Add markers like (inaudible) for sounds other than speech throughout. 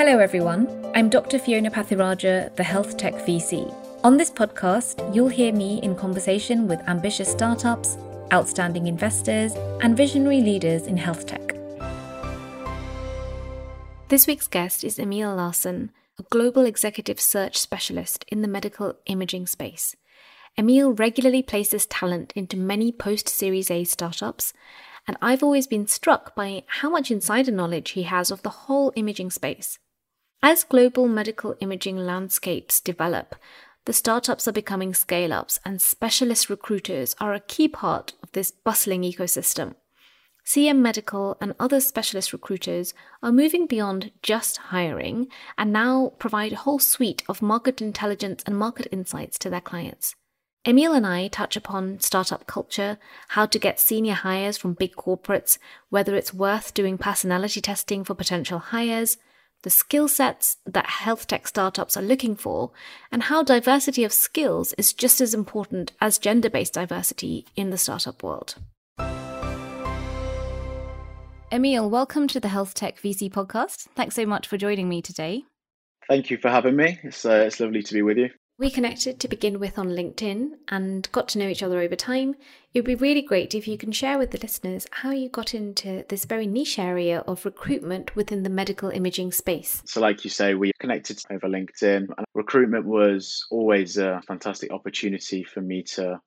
Hello, everyone. I'm Dr. Fiona Pathiraja, the Health Tech VC. On this podcast, you'll hear me in conversation with ambitious startups, outstanding investors, and visionary leaders in health tech. This week's guest is Emil Larsson, a global executive search specialist in the medical imaging space. Emil regularly places talent into many post Series A startups, and I've always been struck by how much insider knowledge he has of the whole imaging space. As global medical imaging landscapes develop, the startups are becoming scale ups, and specialist recruiters are a key part of this bustling ecosystem. CM Medical and other specialist recruiters are moving beyond just hiring and now provide a whole suite of market intelligence and market insights to their clients. Emil and I touch upon startup culture, how to get senior hires from big corporates, whether it's worth doing personality testing for potential hires, the skill sets that health tech startups are looking for, and how diversity of skills is just as important as gender based diversity in the startup world. Emil, welcome to the Health Tech VC podcast. Thanks so much for joining me today. Thank you for having me. It's, uh, it's lovely to be with you. We connected to begin with on LinkedIn and got to know each other over time. It would be really great if you can share with the listeners how you got into this very niche area of recruitment within the medical imaging space. So, like you say, we connected over LinkedIn, and recruitment was always a fantastic opportunity for me to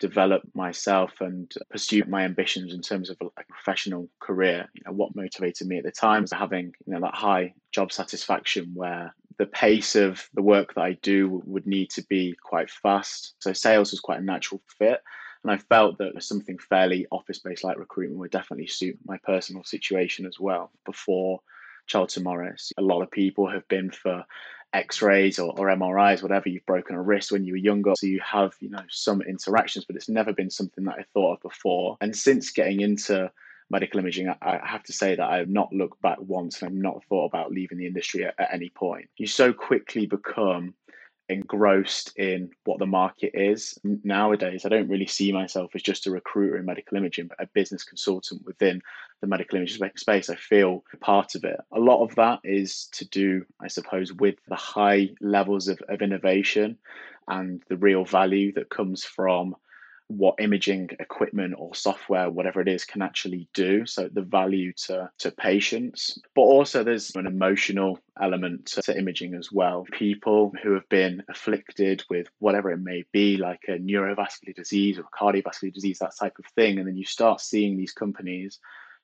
develop myself and pursue my ambitions in terms of a professional career. You know, what motivated me at the time was having you know that high job satisfaction where the pace of the work that I do would need to be quite fast. So sales was quite a natural fit. And I felt that something fairly office based like recruitment would definitely suit my personal situation as well. Before Charlton Morris, a lot of people have been for x-rays or, or mris whatever you've broken a wrist when you were younger so you have you know some interactions but it's never been something that i thought of before and since getting into medical imaging i, I have to say that i have not looked back once and i've not thought about leaving the industry at, at any point. You so quickly become engrossed in what the market is. Nowadays i don't really see myself as just a recruiter in medical imaging but a business consultant within the medical imaging space. I feel part of it. A lot of that is to do i suppose with the high levels of, of innovation and the real value that comes from what imaging equipment or software, whatever it is, can actually do. So the value to, to patients, but also there's an emotional element to, to imaging as well. People who have been afflicted with whatever it may be, like a neurovascular disease or cardiovascular disease, that type of thing. And then you start seeing these companies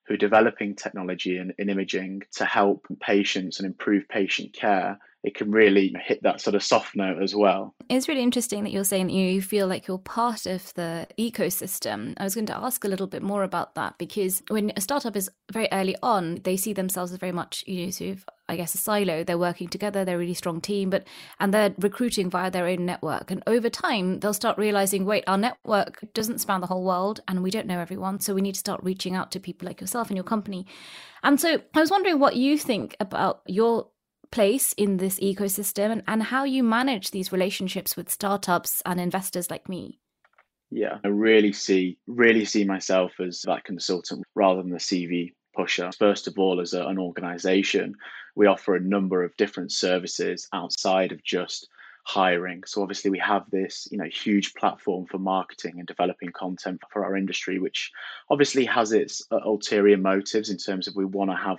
who are developing technology and in imaging to help patients and improve patient care it can really hit that sort of soft note as well. It's really interesting that you're saying that you feel like you're part of the ecosystem. I was going to ask a little bit more about that because when a startup is very early on, they see themselves as very much, you know, sort of, I guess, a silo. They're working together, they're a really strong team, but and they're recruiting via their own network. And over time, they'll start realizing, wait, our network doesn't span the whole world, and we don't know everyone, so we need to start reaching out to people like yourself and your company. And so I was wondering what you think about your place in this ecosystem and, and how you manage these relationships with startups and investors like me. Yeah, I really see really see myself as that consultant rather than the CV pusher. First of all, as a, an organization, we offer a number of different services outside of just hiring. So obviously we have this, you know, huge platform for marketing and developing content for our industry, which obviously has its uh, ulterior motives in terms of we want to have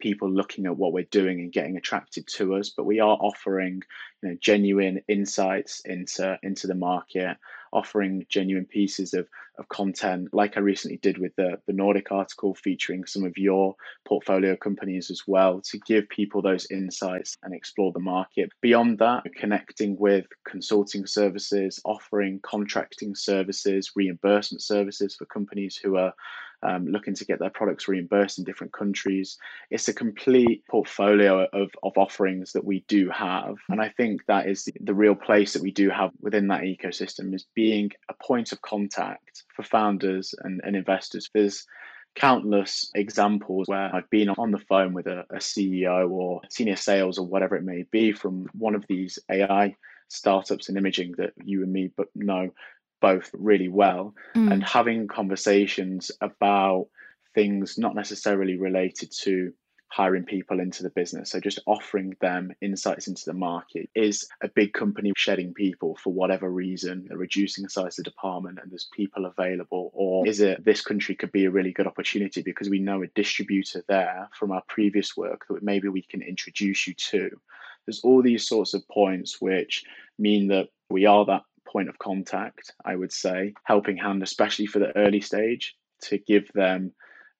people looking at what we're doing and getting attracted to us but we are offering you know genuine insights into into the market offering genuine pieces of, of content like i recently did with the, the nordic article featuring some of your portfolio companies as well to give people those insights and explore the market. Beyond that connecting with consulting services offering contracting services reimbursement services for companies who are um, looking to get their products reimbursed in different countries. It's a complete portfolio of, of offerings that we do have. And I think that is the, the real place that we do have within that ecosystem is being a point of contact for founders and, and investors. There's countless examples where I've been on the phone with a, a, CEO or senior sales or whatever it may be from one of these AI startups in imaging that you and me but know both really well mm. and having conversations about things not necessarily related to hiring people into the business. So just offering them insights into the market. Is a big company shedding people for whatever reason? They're reducing the size of the department and there's people available? Or is it this country could be a really good opportunity because we know a distributor there from our previous work that maybe we can introduce you to? There's all these sorts of points which mean that we are that point of contact, I would say, helping hand, especially for the early stage, to give them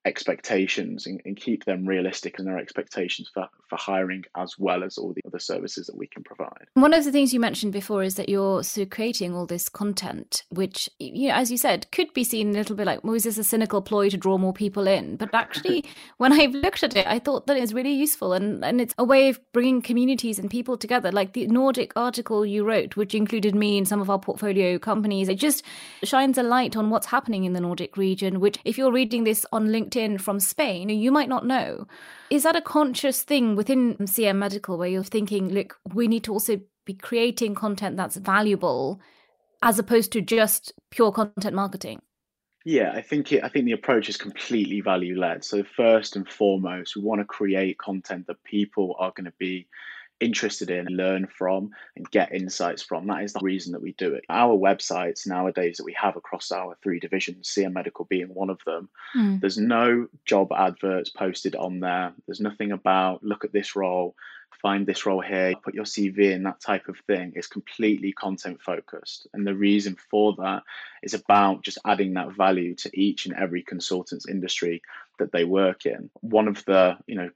expectations and, and, keep them realistic in their expectations for, for hiring as well as all the other services that we can provide. One of the things you mentioned before is that you're of creating all this content, which, you know, as you said, could be seen a little bit like, well, is this a cynical ploy to draw more people in? But (laughs) actually, when I've looked at it, I thought that it's really useful and, and it's a way of bringing communities and people together. Like the Nordic article you wrote, which included me and some of our portfolio companies, it just shines a light on what's happening in the Nordic region, which if you're reading this on LinkedIn, LinkedIn from Spain, you might not know. Is that a conscious thing within CM Medical where you're thinking, look, we need to also be creating content that's valuable as opposed to just pure content marketing? Yeah, I think it, I think the approach is completely value led. So first and foremost, we want to create content that people are going to be interested in, learn from, and get insights from. That is the reason that we do it. Our websites nowadays that we have across our three divisions, CM Medical being one of them, mm. there's no job adverts posted on there. There's nothing about look at this role, find this role here, put your CV in, that type of thing. It's completely content focused. And the reason for that is about just adding that value to each and every consultant's industry that they work in. One of the, you know,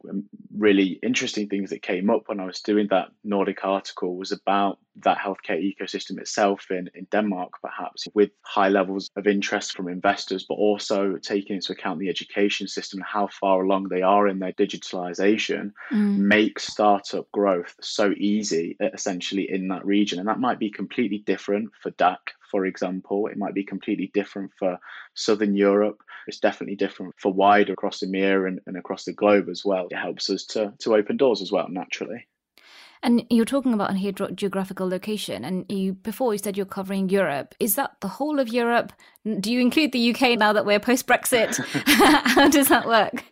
really interesting things that came up when I was doing that Nordic article was about that healthcare ecosystem itself in, in Denmark, perhaps with high levels of interest from investors, but also taking into account the education system and how far along they are in their digitalization, mm. make startup growth so easy essentially in that region. And that might be completely different for DACH, for example. It might be completely different for Southern Europe. It's definitely different for wider across EMEA and, and across the globe as well. It helps us to, to open doors as well, naturally. And you're talking about here geographical location, and you before you said you're covering Europe. Is that the whole of Europe? Do you include the UK now that we're post Brexit? (laughs) How does that work?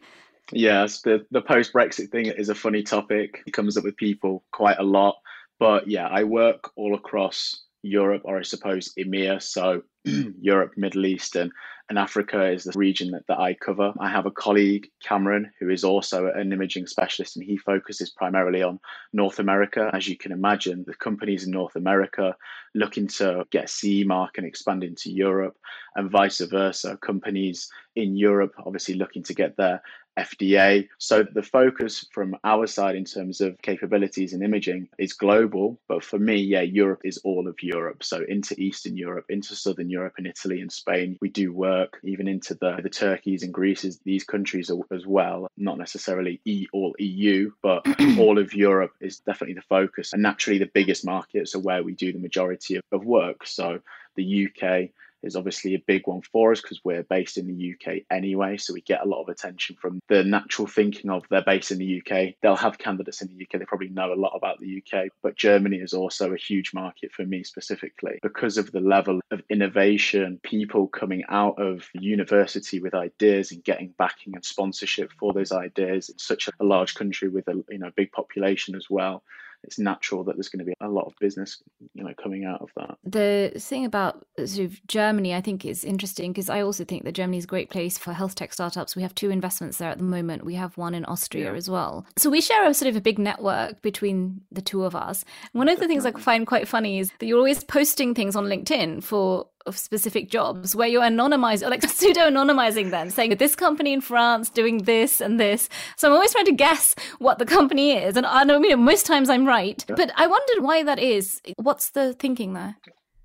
Yes, the the post Brexit thing is a funny topic. It comes up with people quite a lot, but yeah, I work all across Europe, or I suppose EMEA, so (clears throat) Europe, Middle East, and, and Africa is the region that, that I cover. I have a colleague, Cameron, who is also an imaging specialist, and he focuses primarily on North America. As you can imagine, the companies in North America looking to get CE mark and expand into Europe, and vice versa. Companies in Europe obviously looking to get their FDA. So the focus from our side in terms of capabilities and imaging is global. But for me, yeah, Europe is all of Europe. So into Eastern Europe, into Southern Europe and Italy and Spain. We do work even into the, the Turkeys and Greeces, these countries as well. Not necessarily e, all EU, but (clears throat) all of Europe is definitely the focus. And naturally, the biggest markets are where we do the majority of, of work. So the UK, is obviously a big one for us because we're based in the UK anyway. So we get a lot of attention from the natural thinking of they're based in the UK. They'll have candidates in the UK. They probably know a lot about the UK. But Germany is also a huge market for me specifically because of the level of innovation, people coming out of university with ideas and getting backing and sponsorship for those ideas. It's such a large country with a you know big population as well it's natural that there's going to be a lot of business, you know, coming out of that. The thing about sort of Germany, I think, is interesting because I also think that Germany is a great place for health tech startups. We have two investments there at the moment. We have one in Austria yeah. as well. So we share a sort of a big network between the two of us. One of the things I find quite funny is that you're always posting things on LinkedIn for of specific jobs where you're anonymizing, like (laughs) pseudo anonymizing them, saying this company in France doing this and this. So I'm always trying to guess what the company is. And I know, you know most times I'm right, but I wondered why that is. What's the thinking there?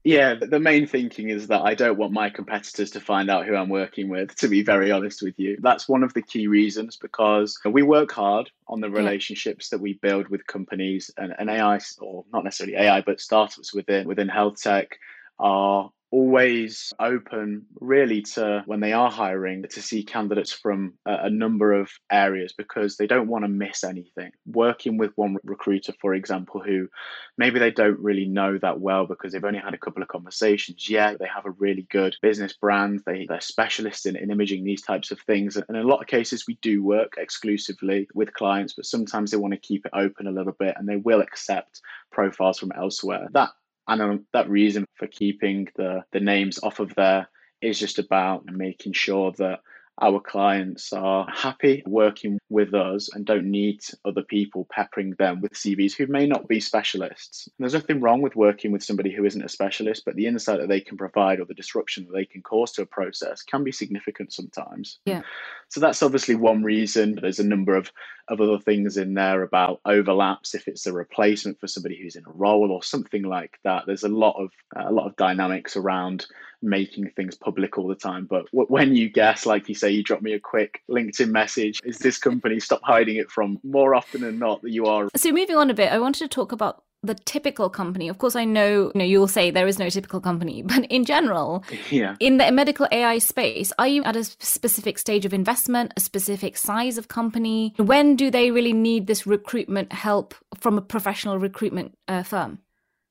Yeah, the main thinking is that I don't want my competitors to find out who I'm working with, to be very honest with you. That's one of the key reasons because we work hard on the relationships that we build with companies and, and AI, or not necessarily AI, but startups within within health tech are always open really to when they are hiring to see candidates from a, a, number of areas because they don't want to miss anything. Working with one recruiter for example who maybe they don't really know that well because they've only had a couple of conversations yeah they have a really good business brand they, they're specialists in, in imaging these types of things and in a lot of cases we do work exclusively with clients but sometimes they want to keep it open a little bit and they will accept profiles from elsewhere. That and um, that reason for keeping the, the names off of there is just about making sure that our clients are happy working with us and don't need other people peppering them with CVs who may not be specialists. There's nothing wrong with working with somebody who isn't a specialist, but the insight that they can provide or the disruption that they can cause to a process can be significant sometimes. Yeah. So that's obviously one reason. There's a number of, of other things in there about overlaps if it's a replacement for somebody who's in a role or something like that. There's a lot of uh, a lot of dynamics around making things public all the time. But when you guess, like you say, you drop me a quick LinkedIn message, is this company stop hiding it from more often than not that you are. So moving on a bit, I wanted to talk about the typical company. Of course, I know, you know you'll say there is no typical company, (laughs) but in general, yeah. in the medical AI space, are you at a specific stage of investment, a specific size of company? When do they really need this recruitment help from a professional recruitment uh, firm?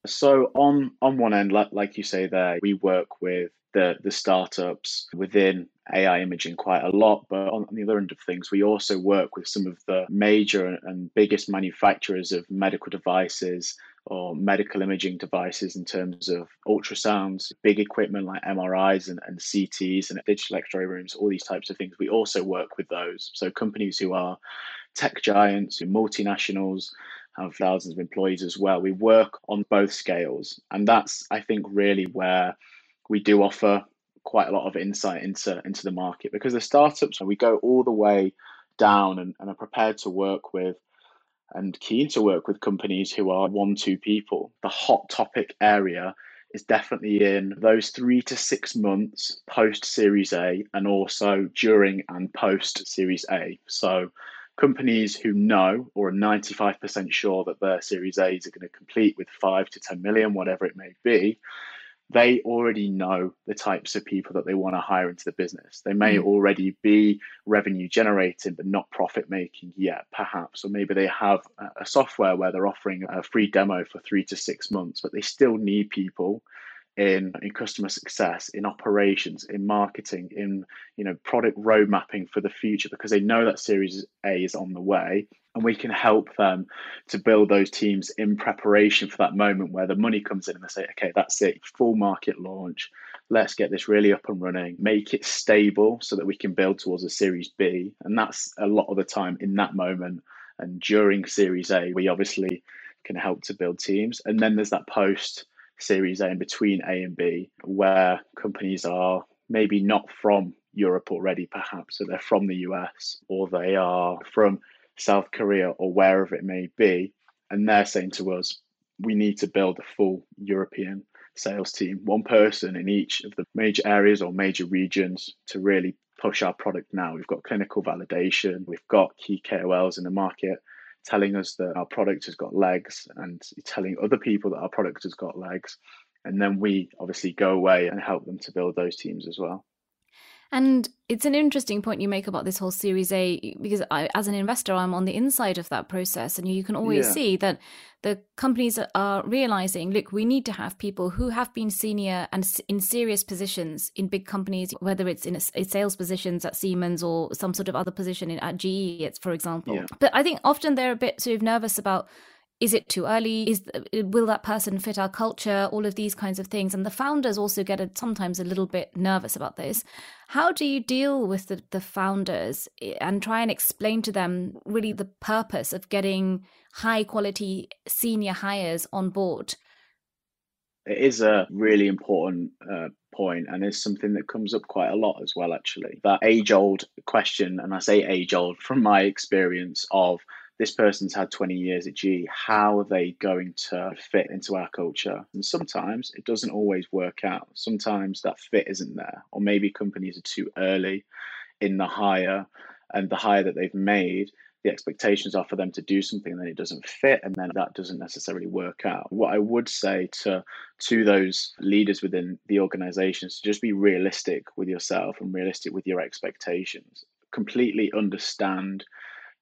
So on on one end, like, like you say there, we work with the the startups within AI imaging quite a lot. But on, the other end of things, we also work with some of the major and biggest manufacturers of medical devices or medical imaging devices in terms of ultrasounds, big equipment like MRIs and, and CTs and digital x-ray rooms, all these types of things. We also work with those. So companies who are tech giants, multinationals, have thousands of employees as well. We work on both scales. And that's, I think, really where we do offer quite a lot of insight into, into the market because the startups, we go all the way down and, and are prepared to work with and keen to work with companies who are one, two people. The hot topic area is definitely in those three to six months post Series A and also during and post Series A. So companies who know or are 95% sure that their Series A's are going to complete with 5 to 10 million, whatever it may be, they already know the types of people that they want to hire into the business. They may mm. already be revenue generating, but not profit making yet, perhaps. Or maybe they have a software where they're offering a free demo for three to six months, but they still need people in in customer success, in operations, in marketing, in you know product road mapping for the future because they know that Series A is on the way, and we can help them to build those teams in preparation for that moment where the money comes in and they say, okay, that's it, full market launch. Let's get this really up and running, make it stable so that we can build towards a Series B, and that's a lot of the time in that moment. And during Series A, we obviously can help to build teams, and then there's that post Series A in between A and B, where companies are maybe not from Europe already, perhaps, so they're from the US or they are from South Korea or wherever it may be. And they're saying to us, we need to build a full European sales team, one person in each of the major areas or major regions to really push our product now. We've got clinical validation, we've got key KOLs in the market telling us that our product has got legs and telling other people that our product has got legs. And then we obviously go away and help them to build those teams as well. And it's an interesting point you make about this whole Series A because I, as an investor, I'm on the inside of that process, and you can always yeah. see that the companies are realizing, look, we need to have people who have been senior and in serious positions in big companies, whether it's in a, a sales positions at Siemens or some sort of other position in, at GE, it's for example. Yeah. But I think often they're a bit sort of nervous about is it too early? Is will that person fit our culture? All of these kinds of things. And the founders also get a, sometimes a little bit nervous about this. How do you deal with the, the founders eh, and try and explain to them really the purpose of getting high quality senior hires on board? It is a really important uh, point and it's something that comes up quite a lot as well actually. That age old question and i say age old from my experience of this person's had 20 years at G, how are they going to fit into our culture? And sometimes it doesn't always work out. Sometimes that fit isn't there, or maybe companies are too early in the hire and the hire that they've made the expectations are for them to do something and then it doesn't fit and then that doesn't necessarily work out what i would say to to those leaders within the organizations to just be realistic with yourself and realistic with your expectations completely understand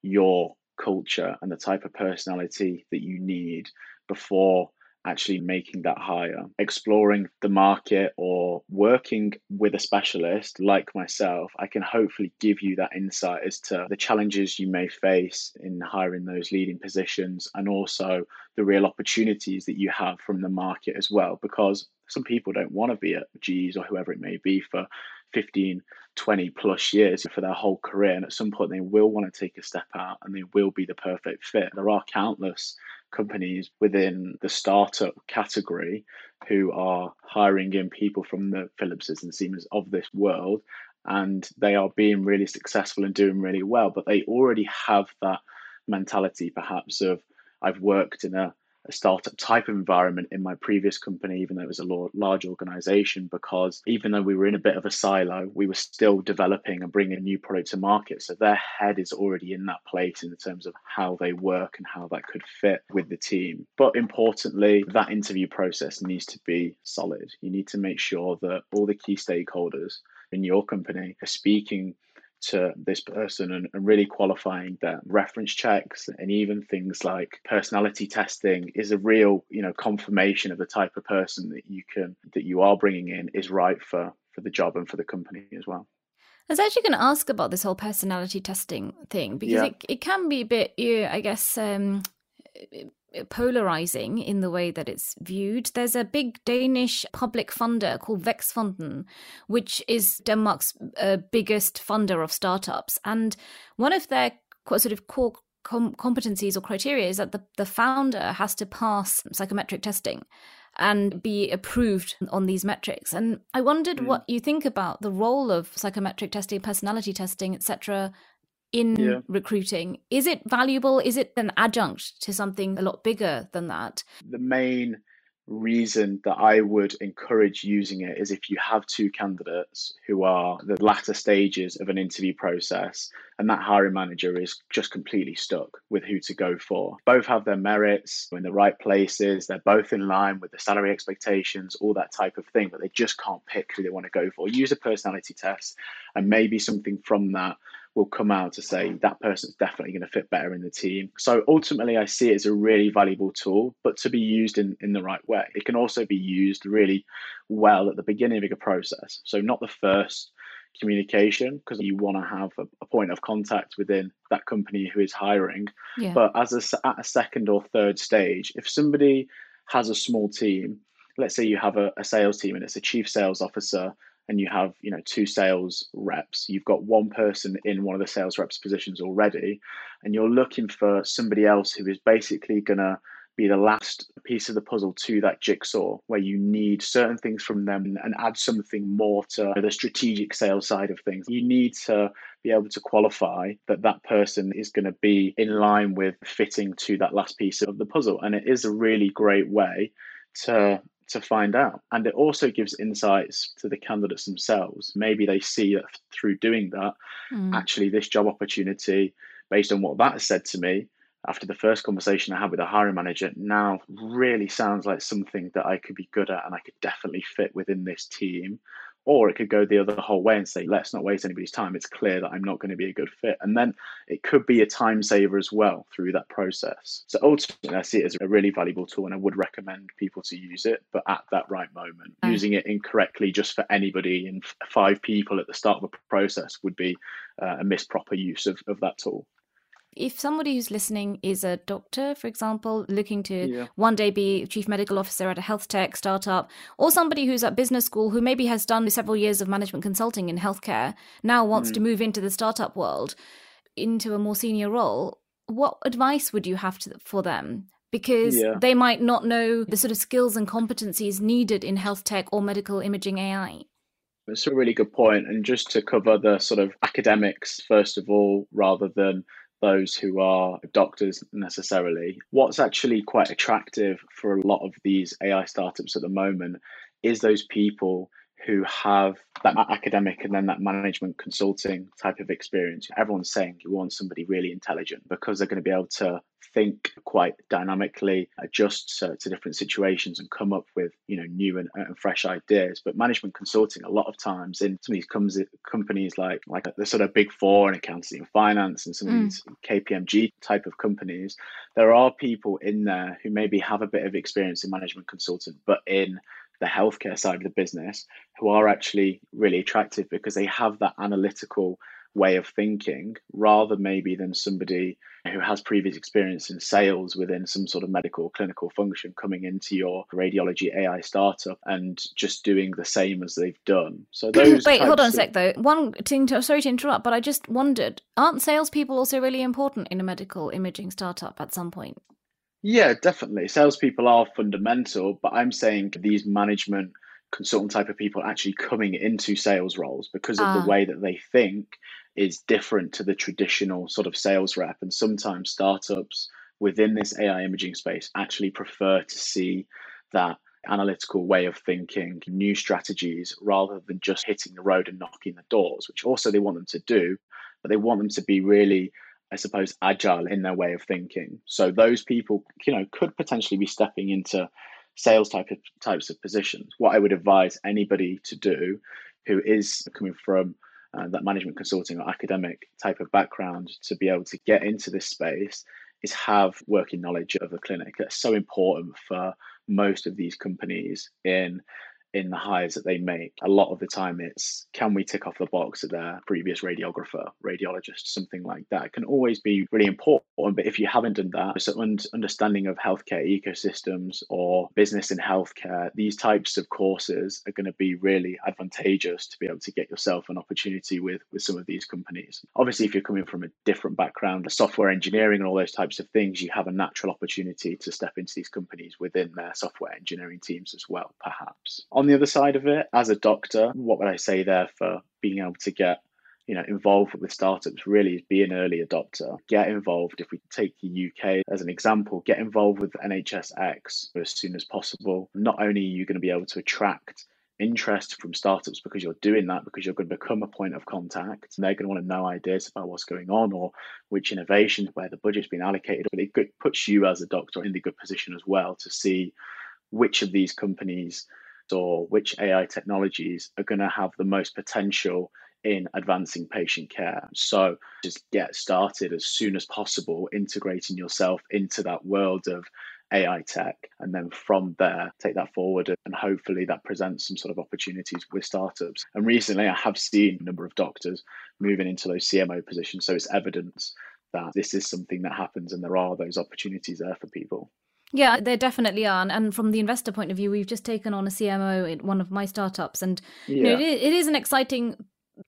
your culture and the type of personality that you need before actually making that hire, exploring the market or working with a specialist like myself, I can hopefully give you that insight as to the challenges you may face in hiring those leading positions and also the real opportunities that you have from the market as well. Because some people don't want to be at G's or whoever it may be for 15, 20 plus years for their whole career. And at some point, they will want to take a step out and they will be the perfect fit. There are countless companies within the startup category who are hiring in people from the Philipses and Siemens of this world. And they are being really successful and doing really well, but they already have that mentality perhaps of I've worked in a a startup type environment in my previous company, even though it was a large organization, because even though we were in a bit of a silo, we were still developing and bringing new product to market. So their head is already in that place in terms of how they work and how that could fit with the team. But importantly, that interview process needs to be solid. You need to make sure that all the key stakeholders in your company are speaking to this person and, and, really qualifying their reference checks and even things like personality testing is a real you know confirmation of the type of person that you can that you are bringing in is right for for the job and for the company as well I was actually going to ask about this whole personality testing thing because yeah. it, it can be a bit, yeah, I guess, um, polarizing in the way that it's viewed. There's a big Danish public funder called Vækstfonden, which is Denmark's uh, biggest funder of startups. And one of their sort of core com- competencies or criteria is that the, the founder has to pass psychometric testing and be approved on these metrics. And I wondered mm. what you think about the role of psychometric testing, personality testing, etc., in yeah. recruiting. Is it valuable? Is it an adjunct to something a lot bigger than that? The main reason that I would encourage using it is if you have two candidates who are the latter stages of an interview process and that hiring manager is just completely stuck with who to go for. Both have their merits in the right places, they're both in line with the salary expectations, all that type of thing, but they just can't pick who they want to go for. Use a personality test and maybe something from that will come out to say that person's definitely going to fit better in the team. So ultimately, I see it as a really valuable tool, but to be used in, in the right way. It can also be used really well at the beginning of a process. So, not the first communication because you want to have a, a, point of contact within that company who is hiring. Yeah. But as a, at a second or third stage, if somebody has a small team, let's say you have a, a sales team and it's a chief sales officer and you have you know two sales reps. You've got one person in one of the sales reps positions already and you're looking for somebody else who is basically going to be the last piece of the puzzle to that jigsaw where you need certain things from them and add something more to the strategic sales side of things. You need to be able to qualify that that person is going to be in line with fitting to that last piece of the puzzle and it is a really great way to to find out. And it also gives insights to the candidates themselves. Maybe they see that through doing that, mm. actually, this job opportunity, based on what that has said to me after the first conversation I had with the hiring manager, now really sounds like something that I could be good at and I could definitely fit within this team. Or it could go the other whole way and say, let's not waste anybody's time. It's clear that I'm not going to be a good fit. And then it could be a time saver as well through that process. So ultimately, I see it as a really valuable tool and I would recommend people to use it, but at that right moment. Mm. Using it incorrectly just for anybody and five people at the start of a process would be uh, a misproper use of, of that tool if somebody who's listening is a doctor, for example, looking to yeah. one day be chief medical officer at a health tech startup, or somebody who's at business school who maybe has done several years of management consulting in healthcare, now wants mm. to move into the startup world, into a more senior role, what advice would you have to, for them? Because yeah. they might not know the sort of skills and competencies needed in health tech or medical imaging AI. It's a really good point. And just to cover the sort of academics, first of all, rather than those who are doctors necessarily. What's actually quite attractive for a lot of these AI startups at the moment is those people who have that academic and then that management consulting type of experience. Everyone's saying you want somebody really intelligent because they're going to be able to think quite dynamically, adjust to, to different situations, and come up with you know new and, and, fresh ideas. But management consulting, a lot of times in some of these comes, companies like like the sort of big four in accounting and finance, and some mm. of these KPMG type of companies, there are people in there who maybe have a bit of experience in management consulting, but in the healthcare side of the business who are actually really attractive because they have that analytical way of thinking rather maybe than somebody who has previous experience in sales within some sort of medical clinical function coming into your radiology AI startup and just doing the same as they've done. So those Wait, hold on a sec though. One thing to, sorry to interrupt, but I just wondered, aren't salespeople also really important in a medical imaging startup at some point? Yeah, definitely. Salespeople are fundamental, but I'm saying these management consultant type of people actually coming into sales roles because of the ah. way that they think is different to the traditional sort of sales rep. And sometimes startups within this AI imaging space actually prefer to see that analytical way of thinking, new strategies, rather than just hitting the road and knocking the doors, which also they want them to do, but they want them to be really I suppose, agile in their way of thinking. So those people, you know, could potentially be stepping into sales type of types of positions. What I would advise anybody to do who is coming from uh, that management consulting or academic type of background to be able to get into this space is have working knowledge of the clinic. That's so important for most of these companies in in the hires that they make, a lot of the time it's can we tick off the box of their previous radiographer, radiologist, something like that. It can always be really important. But if you haven't done that, so understanding of healthcare ecosystems or business in healthcare, these types of courses are going to be really advantageous to be able to get yourself an opportunity with with some of these companies. Obviously, if you're coming from a different background, the software engineering and all those types of things, you have a natural opportunity to step into these companies within their software engineering teams as well, perhaps. On on the other side of it, as a doctor, what would I say there for being able to get you know involved with startups really be an early adopter. Get involved. If we take the uk as an example get involved with nhsx as soon as possible. Not only are you going to be able to attract interest from startups because you're doing that because you're going to become a point of contact and they're going to want to know ideas about what's going on or which innovations where the budget's been allocated. But it puts you as a doctor in the good position as well to see which of these companies or which AI technologies are going to have the most potential in advancing patient care. So just get started as soon as possible, integrating yourself into that world of AI tech. And then from there, take that forward and hopefully that presents some sort of opportunities with startups. And recently, I have seen a number of doctors moving into those CMO positions. So it's evidence that this is something that happens and there are those opportunities there for people. Yeah, there definitely are. And from the investor point of view, we've just taken on a CMO in one of my startups. And yeah. you know, it, it is an exciting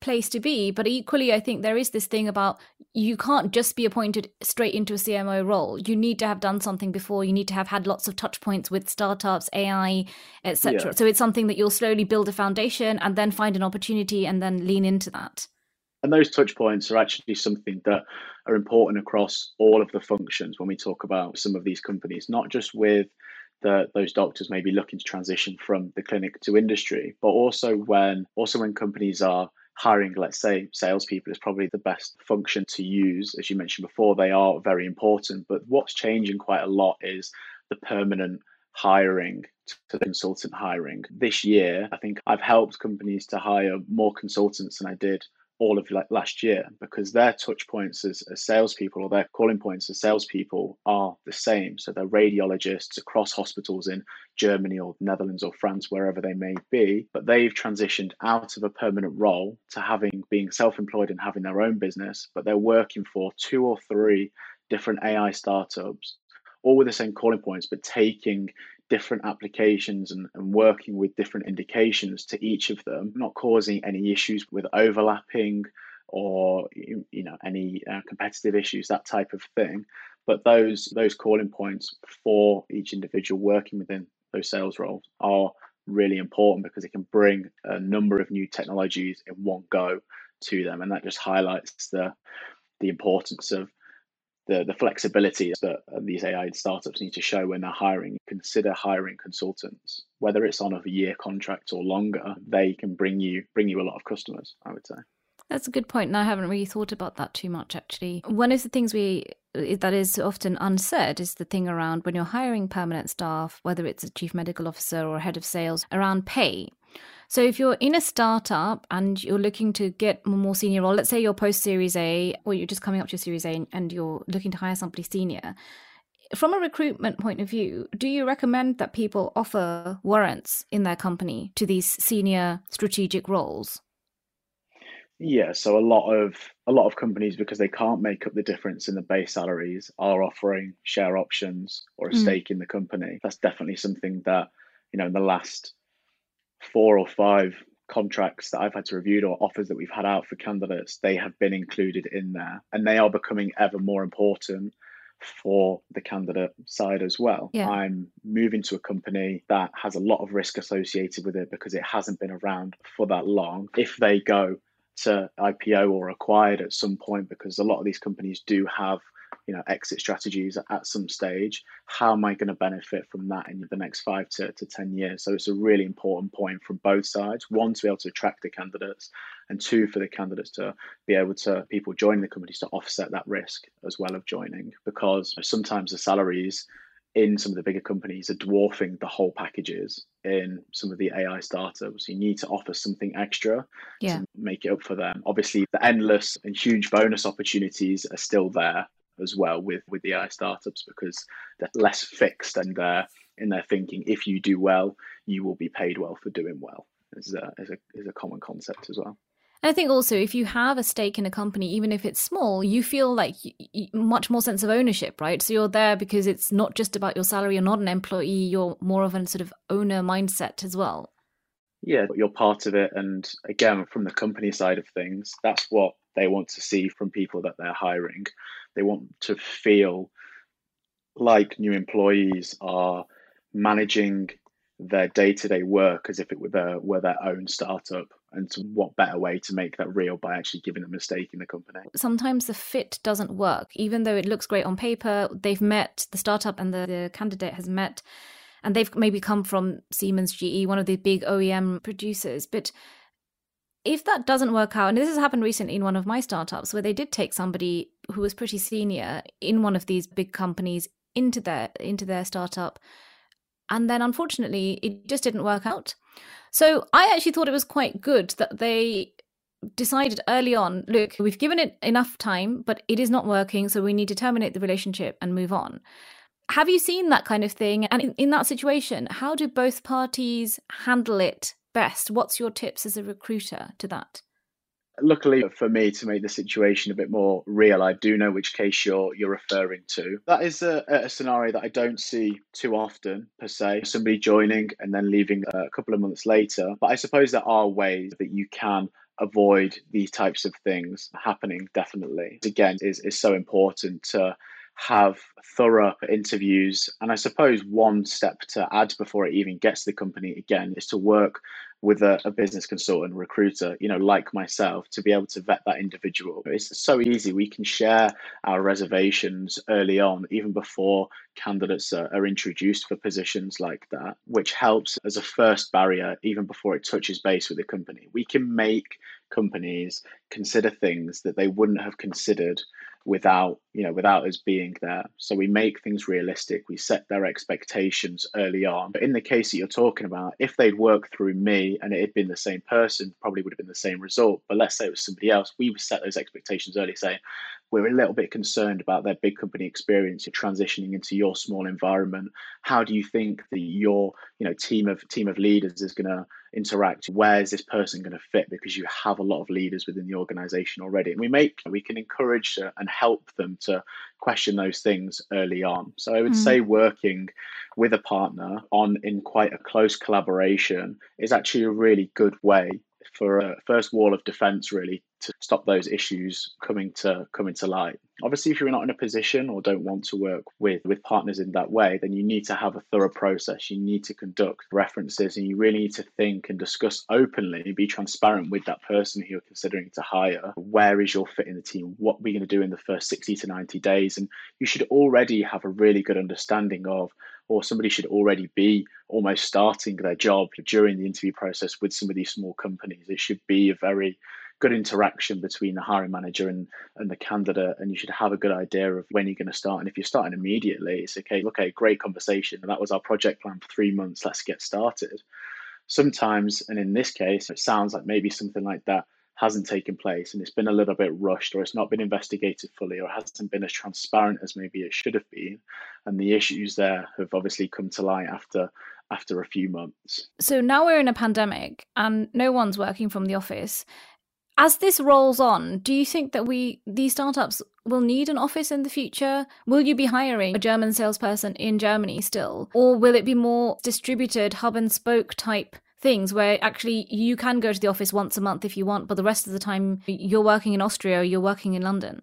place to be. But equally, I think there is this thing about you can't just be appointed straight into a CMO role. You need to have done something before. You need to have had lots of touch points with startups, AI, etc. Yeah. So it's something that you'll slowly build a foundation and then find an opportunity and then lean into that. And those touch points are actually something that are important across all of the functions when we talk about some of these companies, not just with the, those doctors maybe looking to transition from the clinic to industry, but also when also when companies are hiring, let's say, salespeople is probably the best function to use. As you mentioned before, they are very important. But what's changing quite a lot is the permanent hiring to the consultant hiring. This year, I think I've helped companies to hire more consultants than I did all of like last year because their touch points as, as salespeople or their calling points as salespeople are the same. So they're radiologists across hospitals in Germany or Netherlands or France, wherever they may be, but they've transitioned out of a permanent role to having being self-employed and having their own business, but they're working for two or three different AI startups, all with the same calling points, but taking different applications and, and working with different indications to each of them, not causing any issues with overlapping or you know any uh, competitive issues, that type of thing. But those those calling points for each individual working within those sales roles are really important because it can bring a number of new technologies in one go to them, and that just highlights the the importance of the, the flexibility that uh, these AI startups need to show when they're hiring. Consider hiring consultants, whether it's on a year contract or longer. They can bring you bring you a lot of customers. I would say. That's a good point, and I haven't really thought about that too much actually. One of the things we that is often unsaid is the thing around when you're hiring permanent staff, whether it's a chief medical officer or head of sales, around pay. So if you're in a startup and you're looking to get a more senior role, let's say you're post Series A or you're just coming up to your Series A and you're looking to hire somebody senior, from a recruitment point of view, do you recommend that people offer warrants in their company to these senior strategic roles? Yeah, so a lot of a lot of companies because they can't make up the difference in the base salaries are offering share options or a mm. stake in the company. That's definitely something that, you know, in the last four or five contracts that I've had to review or offers that we've had out for candidates, they have been included in there and they are becoming ever more important for the candidate side as well. Yeah. I'm moving to a company that has a lot of risk associated with it because it hasn't been around for that long. If they go to IPO or acquired at some point because a lot of these companies do have you know exit strategies at some stage how am i going to benefit from that in the next five to, to 10 years so it's a really important point from both sides one to be able to attract the candidates and two for the candidates to be able to people joining the companies to offset that risk as well of joining because sometimes the salaries in some of the bigger companies are dwarfing the whole packages in some of the AI startups. You need to offer something extra yeah. to make it up for them. Obviously, the endless and huge bonus opportunities are still there as well with with the AI startups because they're less fixed and they're in their thinking. If you do well, you will be paid well for doing well. Is a is a is a common concept as well. And I think also if you have a stake in a company, even if it's small, you feel like much more sense of ownership, right? So you're there because it's not just about your salary. You're not an employee. You're more of a sort of owner mindset as well. Yeah, you're part of it. And again, from the company side of things, that's what they want to see from people that they're hiring. They want to feel like new employees are managing their day-to-day work as if it were their were their own startup and what better way to make that real by actually giving them a stake in the company? Sometimes the fit doesn't work. Even though it looks great on paper they've met the startup and the, the candidate has met and they've maybe come from siemens ge one of the big oem producers. But if that doesn't work out, and this has happened recently in one of my startups where they did take somebody who was pretty senior in one of these big companies into their into their startup and then unfortunately, it just didn't work out. So I actually thought it was quite good that they decided early on look, we've given it enough time, but it is not working. So we need to terminate the relationship and move on. Have you seen that kind of thing? And in, in that situation, how do both parties handle it best? What's your tips as a recruiter to that? luckily for me to make the situation a bit more real i do know which case you're you're referring to that is a, a scenario that i don't see too often per se somebody joining and then leaving a couple of months later but i suppose there are ways that you can avoid these types of things happening definitely again is, is so important to have thorough interviews. And I suppose one step to add before it even gets to the company again is to work with a, a, business consultant recruiter you know like myself to be able to vet that individual. It's so easy. We can share our reservations early on even before candidates are, are introduced for positions like that which helps as a first barrier even before it touches base with the company. We can make companies consider things that they wouldn't have considered without you know without us being there. So we make things realistic we set their expectations early on. But in the case that you're talking about if they'd worked through me and it had been the same person probably would have been the same result. But let's say it was somebody else we would set those expectations early saying we're a little bit concerned about their big company experience of transitioning into your small environment. How do you think that your you know team of team of leaders is going to interact where is this person going to fit because you have a lot of leaders within the organization already and we make we can encourage and help them to question those things early on so i would mm-hmm. say working with a partner on in quite a close collaboration is actually a really good way for a first wall of defense really to stop those issues coming to coming to light. Obviously, if you're not in a position or don't want to work with with partners in that way, then you need to have a thorough process. You need to conduct references, and you really need to think and discuss openly, be transparent with that person who you're considering to hire. Where is your fit in the team? What are we going to do in the first 60 to 90 days? And you should already have a really good understanding of or somebody should already be almost starting their job during the interview process with some of these small companies. It should be a very good interaction between the hiring manager and, and the candidate and you should have a good idea of when you're going to start. And if you're starting immediately it's okay okay great conversation. That was our project plan for three months. Let's get started. Sometimes and in this case it sounds like maybe something like that hasn't taken place and it's been a little bit rushed or it's not been investigated fully or hasn't been as transparent as maybe it should have been. And the issues there have obviously come to light after after a few months. So now we're in a pandemic and no one's working from the office as this rolls on, do you think that we these startups will need an office in the future? Will you be hiring a German salesperson in Germany still, or will it be more distributed hub and spoke type things where actually you can go to the office once a month if you want, but the rest of the time you're working in Austria you're working in London?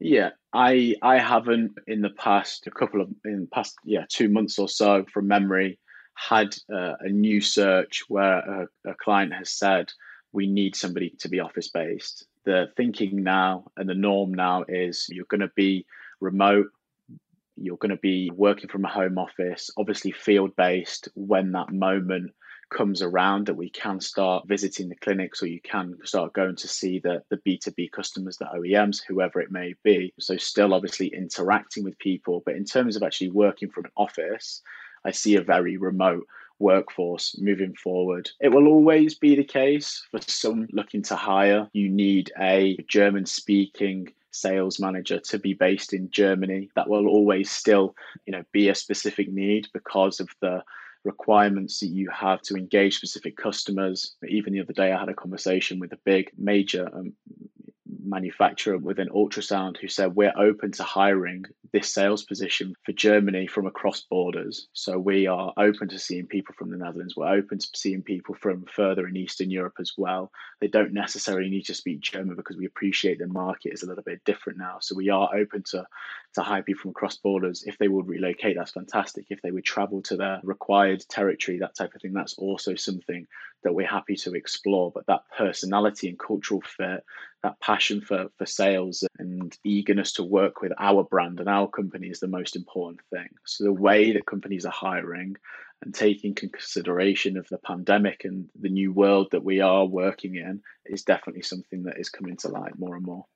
Yeah, I I haven't in the past a couple of in past yeah two months or so from memory had uh, a new search where a, a client has said we need somebody to be office based. The thinking now and the norm now is you're going to be remote, you're going to be working from a home office, obviously field based when that moment comes around that we can start visiting the clinics or you can start going to see the, the B2B customers, the OEMs, whoever it may be. So, still obviously interacting with people. But in terms of actually working from an office, I see a very remote workforce moving forward. It will always be the case for some looking to hire. You need a German speaking sales manager to be based in Germany. That will always still, you know, be a specific need because of the requirements that you have to engage specific customers. Even the other day, I had a conversation with a big major um, manufacturer within ultrasound who said we're open to hiring this sales position for Germany from across borders. So we are open to seeing people from the Netherlands. We're open to seeing people from further in Eastern Europe as well. They don't necessarily need to speak German because we appreciate the market is a little bit different now. So we are open to to hire people from across borders. If they would relocate, that's fantastic. If they would travel to their required territory, that type of thing, that's also something that we're happy to explore. But that personality and cultural fit, that passion for, for sales and eagerness to work with our brand and our company is the most important thing. So the way that companies are hiring and taking consideration of the pandemic and the new world that we are working in is definitely something that is coming to light more and more.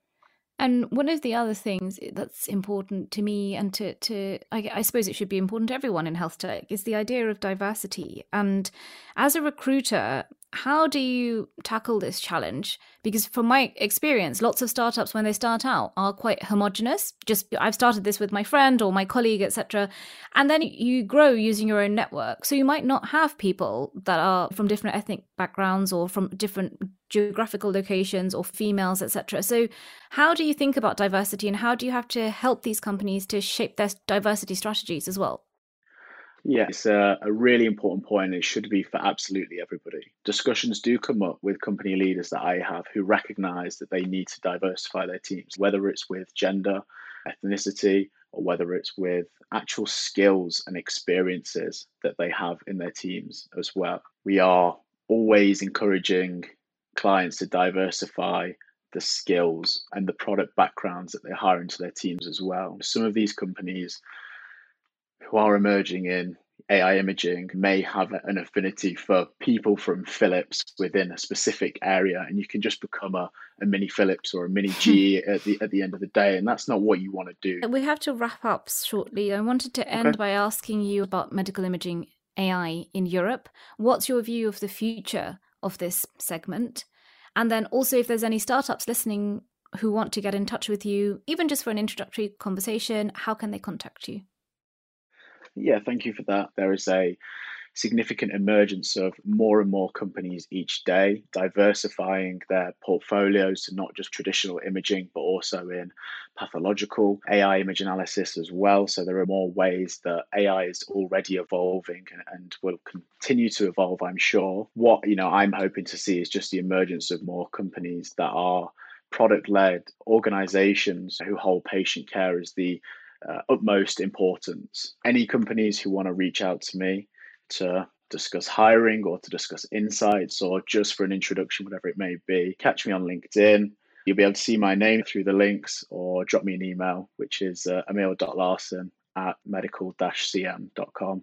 And one of the other things that's important to me and to, to I, I, suppose it should be important to everyone in health tech is the idea of diversity. And as a recruiter, how do you tackle this challenge? Because from my experience, lots of startups when they start out are quite homogenous. Just I've started this with my friend or my colleague, etc. And then you grow using your own network. So you might not have people that are from different ethnic backgrounds or from different geographical locations or females, etc. So how do you think about diversity and how do you have to help these companies to shape their diversity strategies as well? Yeah, it's a, a, really important point. It should be for absolutely everybody. Discussions do come up with company leaders that I have who recognize that they need to diversify their teams, whether it's with gender, ethnicity, or whether it's with actual skills and experiences that they have in their teams as well. We are always encouraging clients to diversify the skills and the product backgrounds that they hire into their teams as well. Some of these companies who are emerging in AI imaging may have an affinity for people from Philips within a specific area, and you can just become a, a mini Philips or a mini (laughs) G at the at the end of the day, and that's not what you want to do. We have to wrap up shortly. I wanted to end okay. by asking you about medical imaging AI in Europe. What's your view of the future of this segment? And then also, if there's any startups listening who want to get in touch with you, even just for an introductory conversation, how can they contact you? Yeah, thank you for that. There is a significant emergence of more and more companies each day, diversifying their portfolios to not just traditional imaging, but also in pathological AI image analysis as well. So there are more ways that AI is already evolving and, and will continue to evolve, I'm sure. What you know I'm hoping to see is just the emergence of more companies that are product led organizations who hold patient care as the uh, utmost importance. Any companies who want to reach out to me to discuss hiring or to discuss insights or just for an introduction, whatever it may be, catch me on LinkedIn. You'll be able to see my name through the links or drop me an email, which is uh, emil.larsson at medical-cm.com.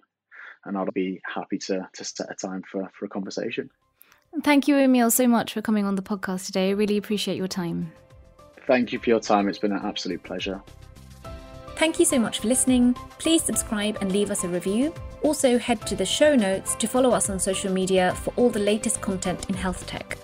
And I'll be happy to, to set a time for, for a conversation. Thank you, Emil, so much for coming on the podcast today. I really appreciate your time. Thank you for your time. It's been an absolute pleasure. Thank you so much for listening. Please subscribe and leave us a review. Also, head to the show notes to follow us on social media for all the latest content in health tech.